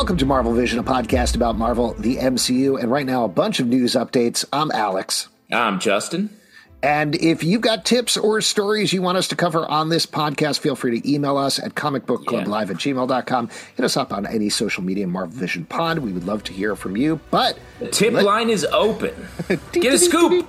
Welcome to Marvel Vision, a podcast about Marvel, the MCU, and right now a bunch of news updates. I'm Alex. I'm Justin. And if you've got tips or stories you want us to cover on this podcast, feel free to email us at comicbookclublive yeah. at gmail.com. Hit us up on any social media, Marvel Vision Pod. We would love to hear from you. But the tip let- line is open. Get a scoop.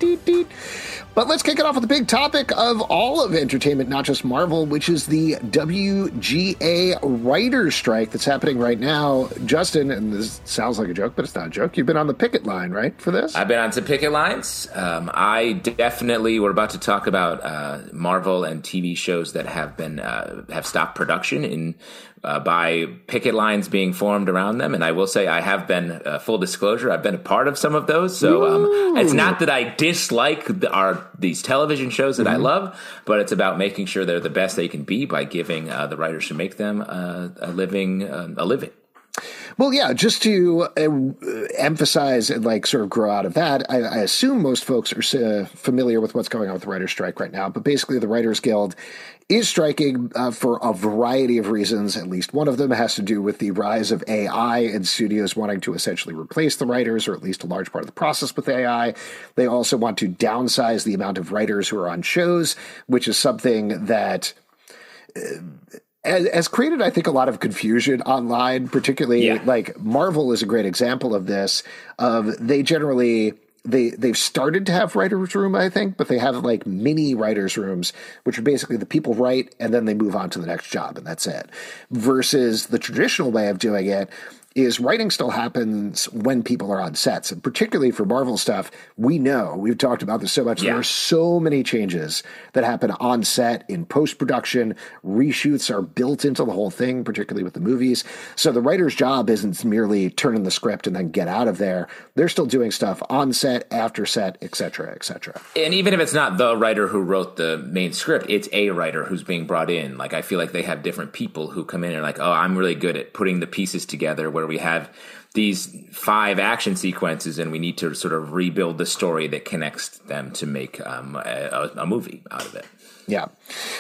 But let's kick it off with the big topic of all of entertainment, not just Marvel, which is the WGA writer's strike that's happening right now. Justin, and this sounds like a joke, but it's not a joke. You've been on the picket line, right, for this? I've been on some picket lines. Um, I definitely, we're about to talk about uh, Marvel and TV shows that have been uh, have stopped production in uh, by picket lines being formed around them. And I will say, I have been uh, full disclosure. I've been a part of some of those. So um, it's not that I dislike the, our these television shows that mm-hmm. I love, but it's about making sure they're the best they can be by giving uh, the writers who make them uh, a living uh, a living. Well, yeah, just to uh, emphasize and like sort of grow out of that, I, I assume most folks are uh, familiar with what's going on with the writer's strike right now. But basically, the Writers Guild is striking uh, for a variety of reasons. At least one of them has to do with the rise of AI and studios wanting to essentially replace the writers, or at least a large part of the process with AI. They also want to downsize the amount of writers who are on shows, which is something that. Uh, has created, I think, a lot of confusion online, particularly yeah. like Marvel is a great example of this. Of they generally they they've started to have writers room i think but they have like mini writers rooms which are basically the people write and then they move on to the next job and that's it. Versus the traditional way of doing it is writing still happens when people are on sets. And particularly for Marvel stuff, we know, we've talked about this so much, yeah. there are so many changes that happen on set, in post production. Reshoots are built into the whole thing, particularly with the movies. So the writer's job isn't merely turn the script and then get out of there. They're still doing stuff on set, after set, etc., etc. And even if it's not the writer who wrote the main script, it's a writer who's being brought in. Like I feel like they have different people who come in and like, oh, I'm really good at putting the pieces together where we have these five action sequences and we need to sort of rebuild the story that connects them to make um, a, a movie out of it. Yeah.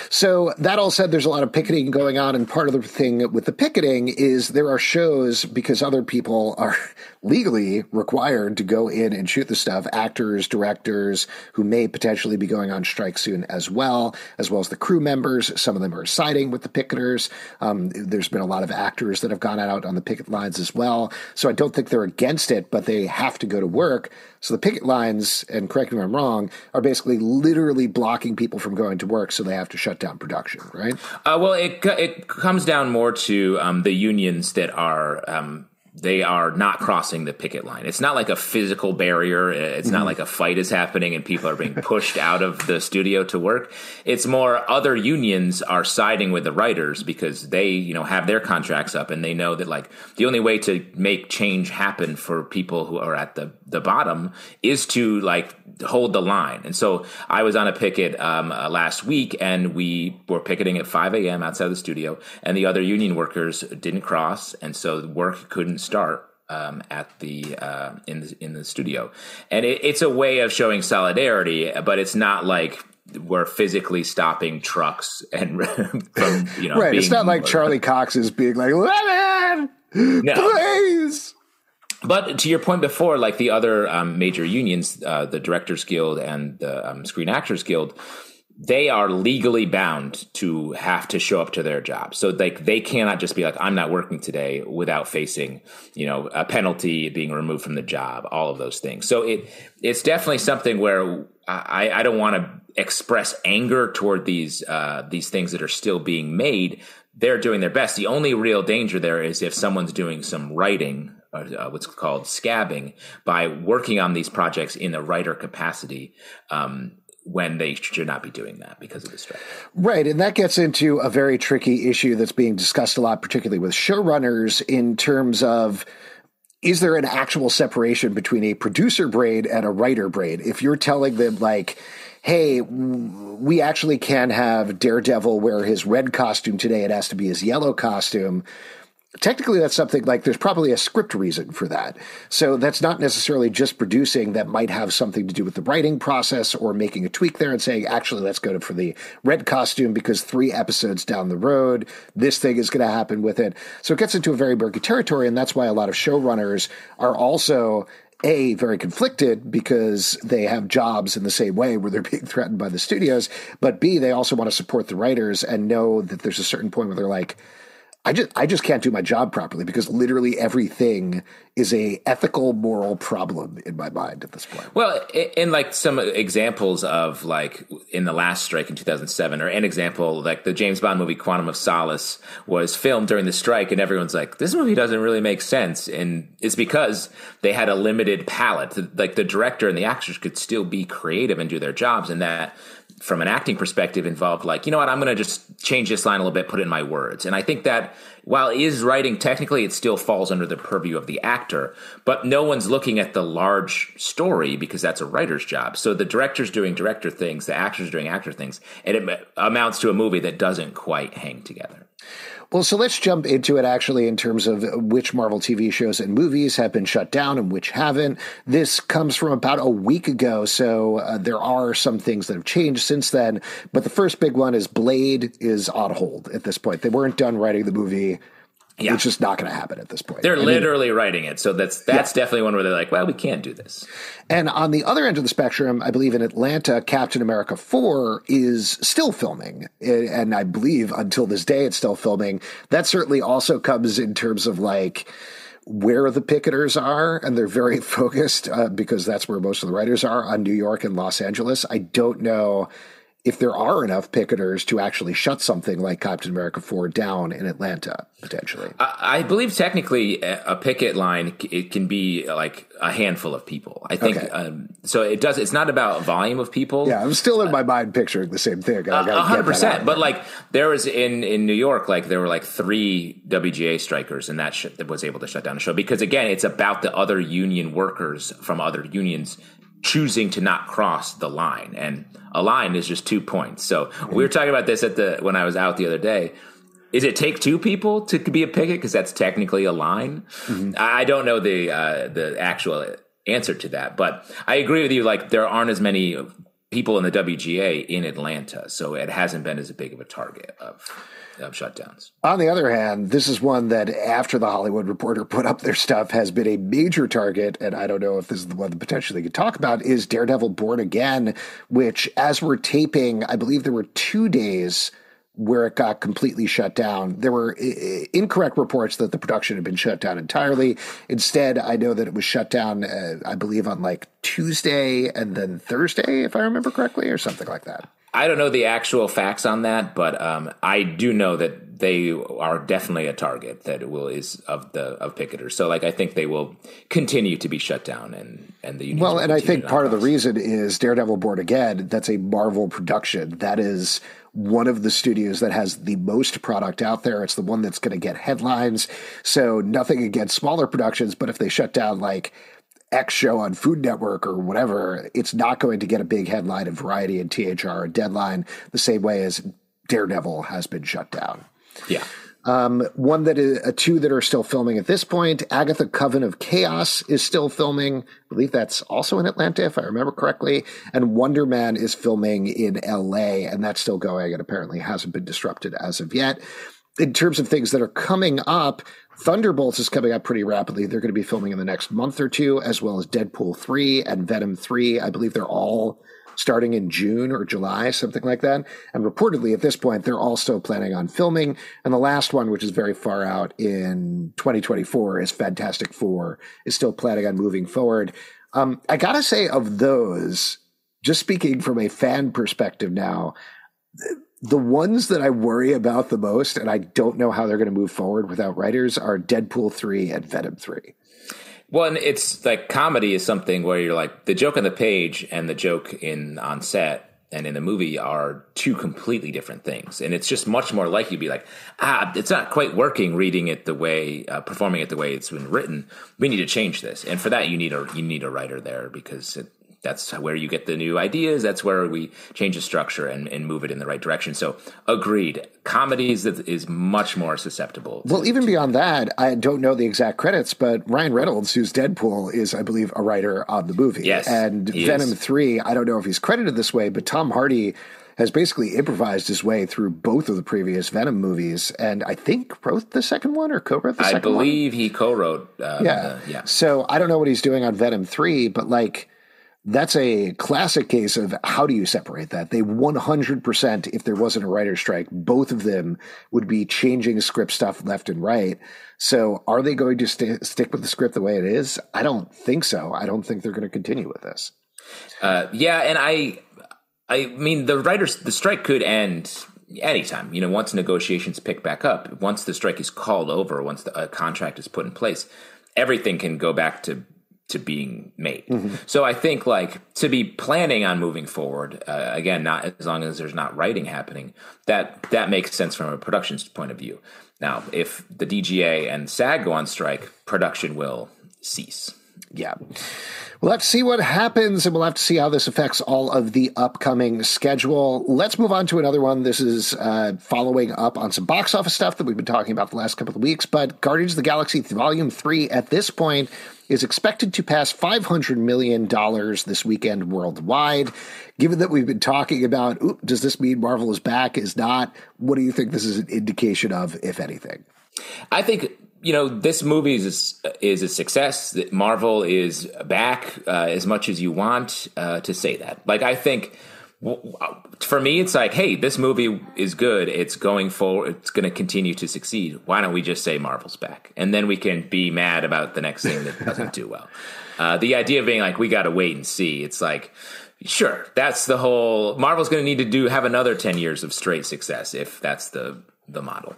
So that all said, there's a lot of picketing going on, and part of the thing with the picketing is there are shows because other people are legally required to go in and shoot the stuff. Actors, directors who may potentially be going on strike soon as well, as well as the crew members. Some of them are siding with the picketers. Um, there's been a lot of actors that have gone out on the picket lines as well. So I don't think they're against it, but they have to go to work. So the picket lines, and correct me if I'm wrong, are basically literally blocking people from going to work, so they have to shut down production, right? Uh, well, it it comes down more to um, the unions that are um, they are not crossing the picket line. It's not like a physical barrier. It's mm-hmm. not like a fight is happening and people are being pushed out of the studio to work. It's more other unions are siding with the writers because they, you know, have their contracts up and they know that like the only way to make change happen for people who are at the the bottom is to like hold the line. And so I was on a picket um, uh, last week, and we were picketing at 5 a.m. outside the studio, and the other union workers didn't cross, and so work couldn't start. Um, at the uh, in the in the studio, and it, it's a way of showing solidarity, but it's not like we're physically stopping trucks and from you know right. it's not like Charlie Cox is being like, "Lemon, no. please." But to your point before, like the other um, major unions, uh, the Directors Guild and the um, Screen Actors Guild, they are legally bound to have to show up to their job. So like they cannot just be like, I'm not working today without facing, you know, a penalty, being removed from the job, all of those things. So it it's definitely something where I, I don't want to express anger toward these uh, these things that are still being made they're doing their best. The only real danger there is if someone's doing some writing, uh, what's called scabbing, by working on these projects in a writer capacity. Um, when they should not be doing that because of the strike. Right. And that gets into a very tricky issue that's being discussed a lot, particularly with showrunners, in terms of is there an actual separation between a producer brain and a writer brain? If you're telling them, like, hey, we actually can have Daredevil wear his red costume today. It has to be his yellow costume. Technically, that's something like there's probably a script reason for that. So that's not necessarily just producing that might have something to do with the writing process or making a tweak there and saying, actually, let's go for the red costume because three episodes down the road, this thing is going to happen with it. So it gets into a very murky territory. And that's why a lot of showrunners are also a very conflicted because they have jobs in the same way where they're being threatened by the studios but b they also want to support the writers and know that there's a certain point where they're like I just I just can't do my job properly because literally everything is a ethical moral problem in my mind at this point. Well, in like some examples of like in the last strike in 2007 or an example like the James Bond movie Quantum of Solace was filmed during the strike and everyone's like this movie doesn't really make sense and it's because they had a limited palette like the director and the actors could still be creative and do their jobs and that from an acting perspective involved like you know what i'm going to just change this line a little bit put in my words. And i think that while is writing technically it still falls under the purview of the actor but no one's looking at the large story because that's a writer's job. So the director's doing director things the actor's doing actor things and it amounts to a movie that doesn't quite hang together well, so let's jump into it actually in terms of which Marvel TV shows and movies have been shut down and which haven't. This comes from about a week ago, so uh, there are some things that have changed since then. But the first big one is Blade is on hold at this point. They weren't done writing the movie yeah. It's just not going to happen at this point. They're I literally mean, writing it, so that's that's yeah. definitely one where they're like, "Well, we can't do this." And on the other end of the spectrum, I believe in Atlanta, Captain America Four is still filming, and I believe until this day it's still filming. That certainly also comes in terms of like where the picketers are, and they're very focused uh, because that's where most of the writers are on New York and Los Angeles. I don't know if there are enough picketers to actually shut something like Captain America 4 down in Atlanta, potentially. I, I believe technically a picket line, it can be like a handful of people. I think, okay. um, so it does, it's not about volume of people. Yeah, I'm still in my mind picturing the same thing. A hundred percent. But like there was in, in New York, like there were like three WGA strikers and that, sh- that was able to shut down the show because again, it's about the other union workers from other unions choosing to not cross the line. And a line is just two points. So we were talking about this at the when I was out the other day. Is it take two people to be a picket because that's technically a line? Mm-hmm. I don't know the uh, the actual answer to that, but I agree with you. Like there aren't as many people in the WGA in Atlanta, so it hasn't been as big of a target of of shutdowns. On the other hand, this is one that after the Hollywood Reporter put up their stuff has been a major target, and I don't know if this is the one that potentially they could talk about is Daredevil Born Again, which as we're taping, I believe there were two days where it got completely shut down. There were incorrect reports that the production had been shut down entirely. Instead, I know that it was shut down, uh, I believe, on like Tuesday and then Thursday, if I remember correctly, or something like that. I don't know the actual facts on that, but um, I do know that they are definitely a target that will is of the of picketers. So like I think they will continue to be shut down and and the well, and I think part of the reason is Daredevil Born Again. That's a Marvel production. That is one of the studios that has the most product out there. It's the one that's going to get headlines. So nothing against smaller productions, but if they shut down like X show on Food Network or whatever, it's not going to get a big headline in Variety and THR or Deadline the same way as Daredevil has been shut down. Yeah. Um, one that is uh, two that are still filming at this point. Agatha Coven of Chaos is still filming. I believe that's also in Atlanta, if I remember correctly. And Wonder Man is filming in LA, and that's still going and apparently hasn't been disrupted as of yet. In terms of things that are coming up, Thunderbolts is coming up pretty rapidly. They're going to be filming in the next month or two, as well as Deadpool 3 and Venom 3. I believe they're all starting in June or July, something like that. And reportedly at this point, they're still planning on filming. And the last one, which is very far out in 2024, is Fantastic Four, is still planning on moving forward. Um, I gotta say, of those, just speaking from a fan perspective now, the ones that I worry about the most, and I don't know how they're going to move forward without writers, are Deadpool 3 and Venom 3. Well, it's like comedy is something where you're like the joke on the page and the joke in on set and in the movie are two completely different things. And it's just much more likely to be like, ah, it's not quite working reading it the way, uh, performing it the way it's been written. We need to change this. And for that, you need a, you need a writer there because it, that's where you get the new ideas. That's where we change the structure and, and move it in the right direction. So, agreed. Comedies is much more susceptible. To, well, even to, beyond that, I don't know the exact credits, but Ryan Reynolds, who's Deadpool, is, I believe, a writer on the movie. Yes, and Venom is. 3, I don't know if he's credited this way, but Tom Hardy has basically improvised his way through both of the previous Venom movies, and I think wrote the second one or co-wrote the I second one. I believe he co-wrote. Uh, yeah, yeah. So I don't know what he's doing on Venom three, but like that's a classic case of how do you separate that? They 100%, if there wasn't a writer's strike, both of them would be changing script stuff left and right. So are they going to st- stick with the script the way it is? I don't think so. I don't think they're going to continue with this. Uh, yeah. And I, I mean, the writers, the strike could end anytime. You know, once negotiations pick back up, once the strike is called over, once the contract is put in place, everything can go back to to being made. Mm-hmm. So I think like to be planning on moving forward uh, again, not as long as there's not writing happening, that that makes sense from a production point of view. Now, if the DGA and SAG go on strike, production will cease. Yeah. We'll have to see what happens, and we'll have to see how this affects all of the upcoming schedule. Let's move on to another one. This is uh, following up on some box office stuff that we've been talking about the last couple of weeks. But Guardians of the Galaxy Volume 3 at this point is expected to pass $500 million this weekend worldwide. Given that we've been talking about, does this mean Marvel is back? Is not? What do you think this is an indication of, if anything? I think you know, this movie is is a success. Marvel is back uh, as much as you want uh, to say that. Like, I think for me, it's like, hey, this movie is good. It's going forward. It's going to continue to succeed. Why don't we just say Marvel's back, and then we can be mad about the next thing that doesn't do well. Uh, the idea of being like, we got to wait and see. It's like, sure, that's the whole. Marvel's going to need to do have another ten years of straight success if that's the the model.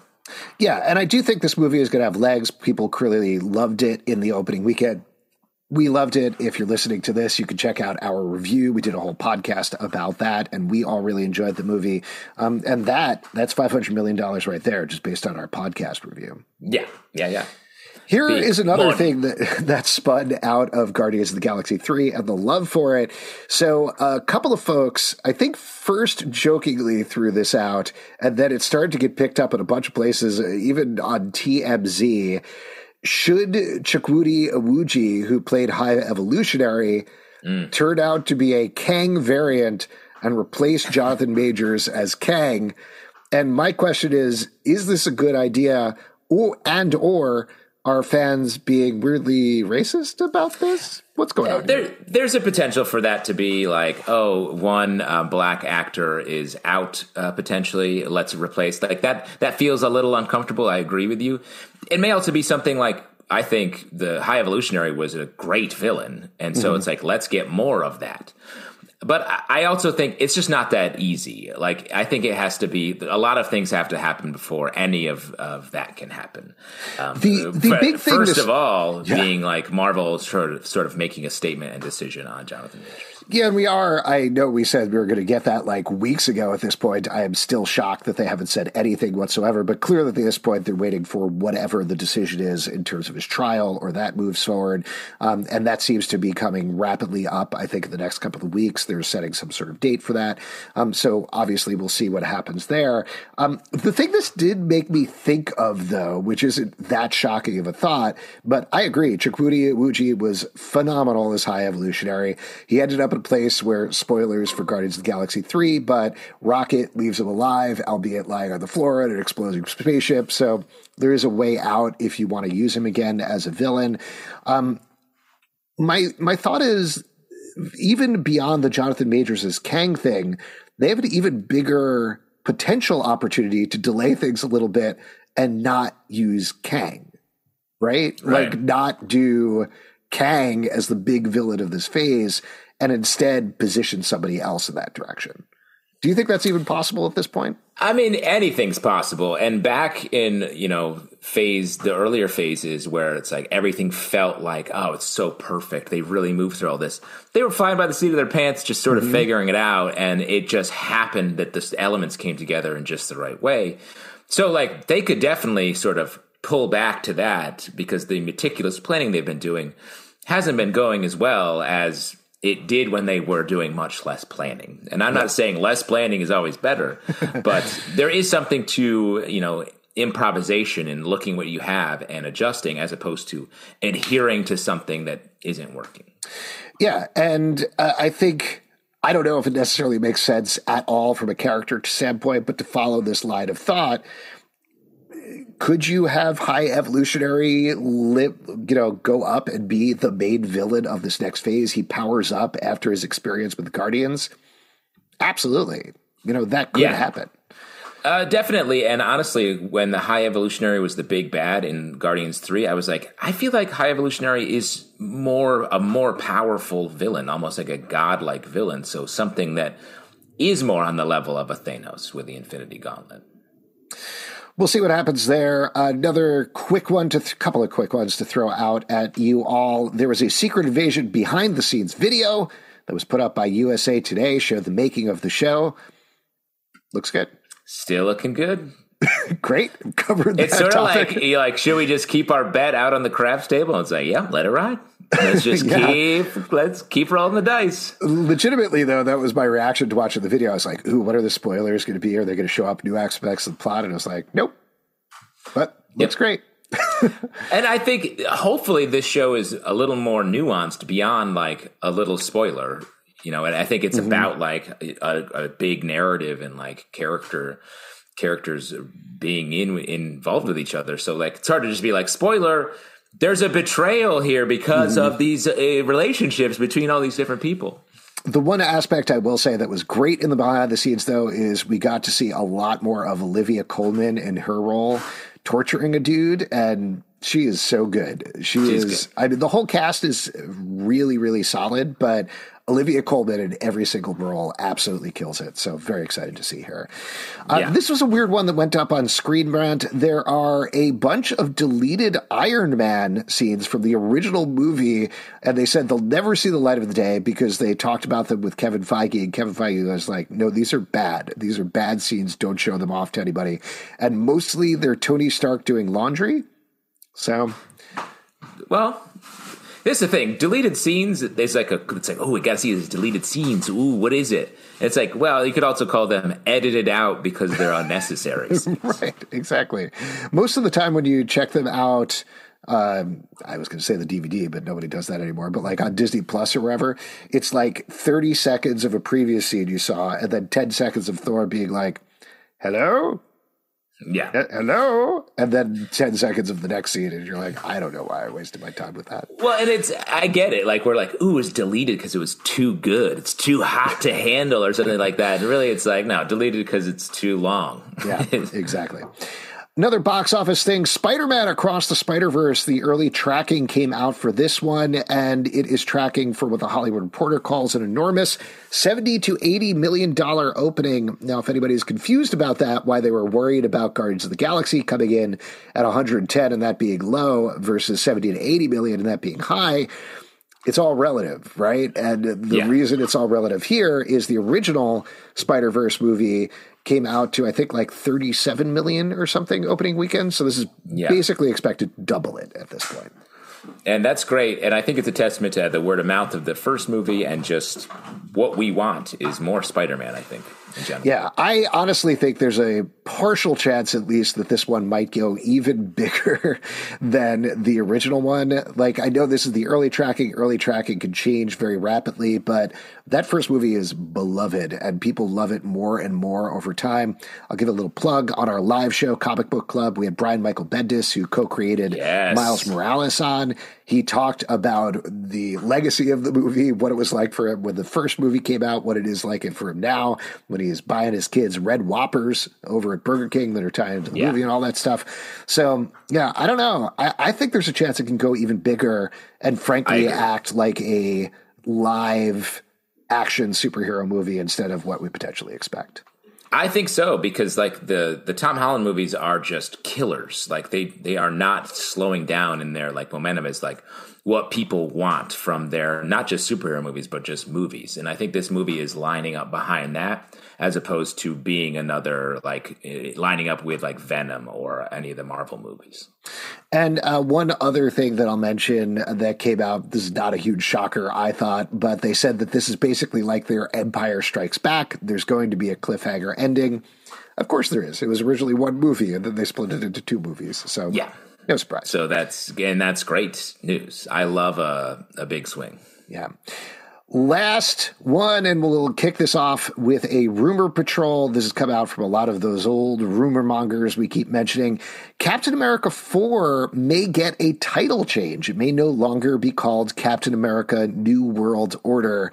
Yeah, and I do think this movie is going to have legs. People clearly loved it in the opening weekend. We loved it. If you're listening to this, you can check out our review. We did a whole podcast about that, and we all really enjoyed the movie. Um, and that that's five hundred million dollars right there, just based on our podcast review. Yeah, yeah, yeah. Here is another thing that that spun out of Guardians of the Galaxy 3 and the love for it. So a couple of folks, I think first jokingly threw this out, and then it started to get picked up in a bunch of places, even on TMZ. Should Chukwudi Iwuji, who played High Evolutionary, mm. turn out to be a Kang variant and replace Jonathan Majors as Kang? And my question is, is this a good idea? Or, and or are fans being weirdly racist about this? What's going on? There, there's a potential for that to be like, oh, one uh, black actor is out uh, potentially. Let's replace like that. That feels a little uncomfortable. I agree with you. It may also be something like I think the High Evolutionary was a great villain, and so mm-hmm. it's like let's get more of that. But I also think it's just not that easy. Like I think it has to be a lot of things have to happen before any of, of that can happen. Um, the the big thing first this, of all yeah. being like Marvel sort of sort of making a statement and decision on Jonathan Majors. Yeah, and we are. I know we said we were going to get that like weeks ago at this point. I am still shocked that they haven't said anything whatsoever, but clearly at this point they're waiting for whatever the decision is in terms of his trial or that moves forward. Um, and that seems to be coming rapidly up, I think, in the next couple of weeks. They're setting some sort of date for that. Um, so obviously we'll see what happens there. Um, the thing this did make me think of, though, which isn't that shocking of a thought, but I agree. Chukwudi Iwuji was phenomenal as High Evolutionary. He ended up a place where spoilers for Guardians of the Galaxy 3, but Rocket leaves him alive, albeit lying on the floor in an exploding spaceship. So there is a way out if you want to use him again as a villain. Um, my my thought is even beyond the Jonathan Majors as Kang thing, they have an even bigger potential opportunity to delay things a little bit and not use Kang, right? right. Like not do Kang as the big villain of this phase and instead position somebody else in that direction. Do you think that's even possible at this point? I mean, anything's possible. And back in, you know, phase, the earlier phases where it's like everything felt like, oh, it's so perfect. They really moved through all this. They were flying by the seat of their pants, just sort of mm-hmm. figuring it out. And it just happened that the elements came together in just the right way. So, like, they could definitely sort of pull back to that because the meticulous planning they've been doing hasn't been going as well as it did when they were doing much less planning. And I'm not saying less planning is always better, but there is something to, you know, improvisation and looking what you have and adjusting as opposed to adhering to something that isn't working. Yeah, and uh, I think I don't know if it necessarily makes sense at all from a character standpoint, but to follow this line of thought, could you have high evolutionary lip, you know, go up and be the main villain of this next phase? He powers up after his experience with the Guardians. Absolutely, you know that could yeah. happen. Uh, definitely, and honestly, when the High Evolutionary was the big bad in Guardians Three, I was like, I feel like High Evolutionary is more a more powerful villain, almost like a godlike villain. So something that is more on the level of a Thanos with the Infinity Gauntlet we'll see what happens there. Another quick one to th- couple of quick ones to throw out at you all. There was a secret invasion behind the scenes video that was put up by USA Today, showed the making of the show. Looks good. Still looking good. Great. Covered It's sort topic. of like, like, should we just keep our bet out on the craps table? and say, yeah, let it ride. Let's just yeah. keep let's keep rolling the dice. Legitimately, though, that was my reaction to watching the video. I was like, "Ooh, what are the spoilers going to be? Are they going to show up new aspects of the plot?" And I was like, "Nope." But looks yep. great. and I think hopefully this show is a little more nuanced beyond like a little spoiler, you know. And I think it's mm-hmm. about like a, a big narrative and like character characters being in involved with each other. So like it's hard to just be like spoiler there's a betrayal here because mm-hmm. of these uh, relationships between all these different people. The one aspect I will say that was great in the behind the scenes, though, is we got to see a lot more of Olivia Colman in her role torturing a dude, and she is so good. She She's is. Good. I mean, the whole cast is really, really solid, but Olivia Colman in every single role absolutely kills it. So very excited to see her. Uh, yeah. This was a weird one that went up on Screen Rant. There are a bunch of deleted Iron Man scenes from the original movie, and they said they'll never see the light of the day because they talked about them with Kevin Feige, and Kevin Feige was like, "No, these are bad. These are bad scenes. Don't show them off to anybody." And mostly they're Tony Stark doing laundry. So, well, this is the thing. Deleted scenes. There's like a. It's like, oh, we got to see these deleted scenes. Ooh, what is it? It's like, well, you could also call them edited out because they're unnecessary. right. Exactly. Most of the time when you check them out. Um, I was going to say the DVD, but nobody does that anymore. But like on Disney Plus or wherever, it's like 30 seconds of a previous scene you saw, and then 10 seconds of Thor being like, "Hello, yeah. Hello. And then 10 seconds of the next scene, and you're like, I don't know why I wasted my time with that. Well, and it's, I get it. Like, we're like, ooh, it's deleted because it was too good. It's too hot to handle or something like that. And really, it's like, no, deleted because it's too long. Yeah, exactly. Another box office thing Spider Man Across the Spider Verse. The early tracking came out for this one, and it is tracking for what the Hollywood Reporter calls an enormous 70 to 80 million dollar opening. Now, if anybody's confused about that, why they were worried about Guardians of the Galaxy coming in at 110 and that being low versus 70 to 80 million and that being high, it's all relative, right? And the yeah. reason it's all relative here is the original Spider Verse movie came out to I think like 37 million or something opening weekend. So this is yeah. basically expected to double it at this point. And that's great. And I think it's a testament to the word of mouth of the first movie and just what we want is more Spider Man, I think. Yeah, I honestly think there's a partial chance, at least, that this one might go even bigger than the original one. Like, I know this is the early tracking. Early tracking can change very rapidly, but that first movie is beloved and people love it more and more over time. I'll give a little plug on our live show, Comic Book Club. We had Brian Michael Bendis, who co created yes. Miles Morales, on. He talked about the legacy of the movie, what it was like for him when the first movie came out, what it is like for him now, when he's buying his kids red whoppers over at Burger King that are tied into the yeah. movie and all that stuff. So, yeah, I don't know. I, I, think there's a chance it can go even bigger and frankly act like a live action superhero movie instead of what we potentially expect. I think so because like the the Tom Holland movies are just killers. Like they they are not slowing down in their like momentum is like what people want from their not just superhero movies but just movies. And I think this movie is lining up behind that as opposed to being another like eh, lining up with like Venom or any of the Marvel movies. And uh, one other thing that I'll mention that came out, this is not a huge shocker, I thought, but they said that this is basically like their Empire Strikes Back. There's going to be a cliffhanger ending. Of course, there is. It was originally one movie, and then they split it into two movies. So yeah, no surprise. So that's and that's great news. I love a a big swing. Yeah. Last one, and we'll kick this off with a rumor patrol. This has come out from a lot of those old rumor mongers we keep mentioning. Captain America 4 may get a title change. It may no longer be called Captain America New World Order.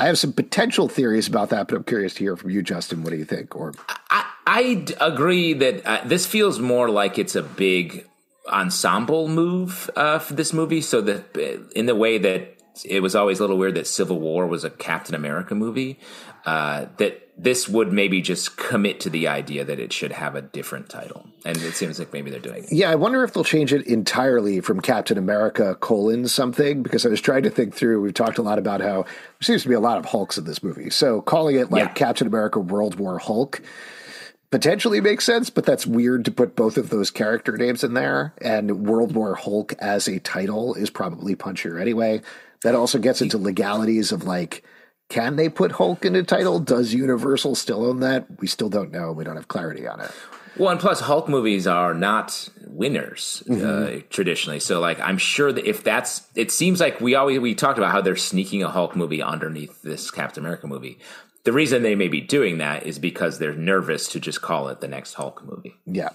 I have some potential theories about that, but I'm curious to hear from you, Justin. What do you think? Or I, I agree that uh, this feels more like it's a big ensemble move uh, for this movie. So that in the way that it was always a little weird that Civil War was a Captain America movie. Uh, that this would maybe just commit to the idea that it should have a different title, and it seems like maybe they're doing. It. Yeah, I wonder if they'll change it entirely from Captain America colon something because I was trying to think through. We've talked a lot about how there seems to be a lot of Hulks in this movie, so calling it like yeah. Captain America World War Hulk potentially makes sense, but that's weird to put both of those character names in there. And World War Hulk as a title is probably punchier anyway. That also gets into legalities of like, can they put Hulk in a title? Does Universal still own that? We still don't know. We don't have clarity on it. Well, and plus, Hulk movies are not winners uh, mm-hmm. traditionally. So, like, I'm sure that if that's, it seems like we always we talked about how they're sneaking a Hulk movie underneath this Captain America movie. The reason they may be doing that is because they're nervous to just call it the next Hulk movie. Yeah,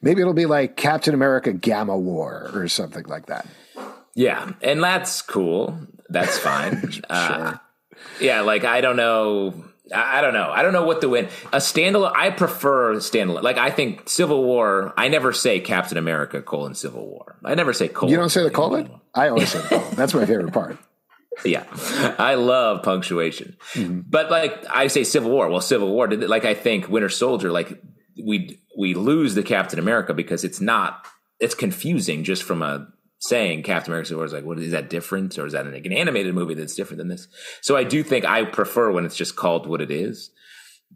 maybe it'll be like Captain America Gamma War or something like that. Yeah, and that's cool. That's fine. sure. Uh, yeah, like I don't know. I, don't know. I don't know what to win. A standalone. I prefer standalone. Like I think Civil War. I never say Captain America colon Civil War. I never say colon. You don't say the colon. I always say the colon. That's my favorite part. Yeah, I love punctuation. Mm-hmm. But like I say Civil War. Well, Civil War. Did, Like I think Winter Soldier. Like we we lose the Captain America because it's not. It's confusing just from a saying Captain America Civil War is like, what is that different? Or is that like an animated movie that's different than this? So I do think I prefer when it's just called what it is.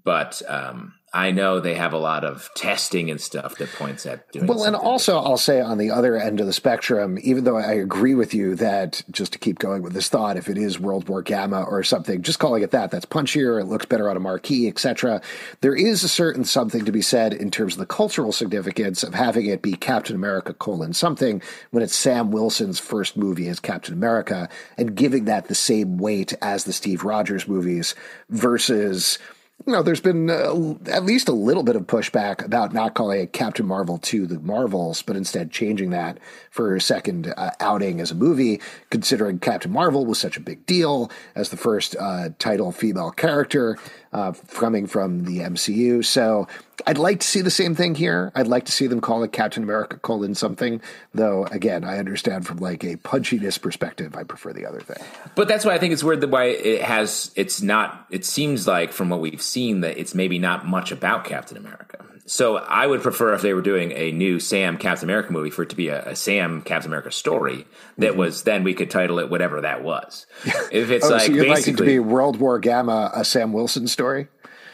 But um, I know they have a lot of testing and stuff that points at doing. Well, and also different. I'll say on the other end of the spectrum, even though I agree with you that just to keep going with this thought, if it is World War Gamma or something, just calling it that, that's punchier. It looks better on a marquee, etc. There is a certain something to be said in terms of the cultural significance of having it be Captain America colon something when it's Sam Wilson's first movie as Captain America and giving that the same weight as the Steve Rogers movies versus you know, there's been uh, at least a little bit of pushback about not calling it Captain Marvel 2 the Marvels, but instead changing that for a second uh, outing as a movie, considering Captain Marvel was such a big deal as the first uh, title female character uh, coming from the MCU. So I'd like to see the same thing here. I'd like to see them call it Captain America colon something, though. Again, I understand from like a punchiness perspective, I prefer the other thing. But that's why I think it's weird that why it has. It's not. It seems like from what we've seen that it's maybe not much about Captain America. So I would prefer if they were doing a new Sam Captain America movie for it to be a, a Sam Captain America story that mm-hmm. was then we could title it whatever that was. If it's oh, like so you'd like it to be World War Gamma, a Sam Wilson story.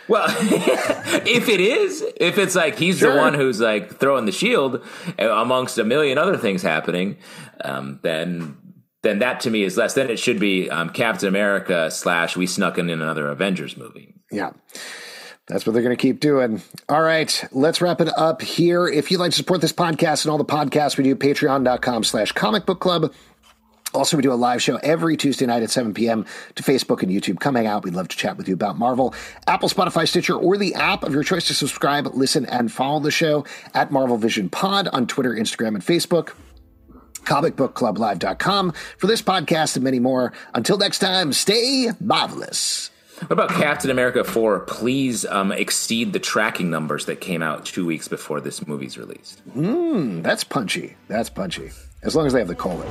Well, if it is, if it's like he's sure. the one who's like throwing the shield uh, amongst a million other things happening, um, then then that to me is less. Then it should be um, Captain America slash we snuck in another Avengers movie. Yeah. That's what they're going to keep doing. All right, let's wrap it up here. If you'd like to support this podcast and all the podcasts we do, patreon.com slash comic book club. Also, we do a live show every Tuesday night at 7 p.m. to Facebook and YouTube. Come hang out. We'd love to chat with you about Marvel. Apple, Spotify, Stitcher, or the app of your choice to subscribe, listen, and follow the show at Marvel Vision Pod on Twitter, Instagram, and Facebook comicbookclublive.com for this podcast and many more. Until next time, stay marvelous. What about Captain America 4? Please um, exceed the tracking numbers that came out two weeks before this movie's released. Mmm, that's punchy. That's punchy. As long as they have the colon.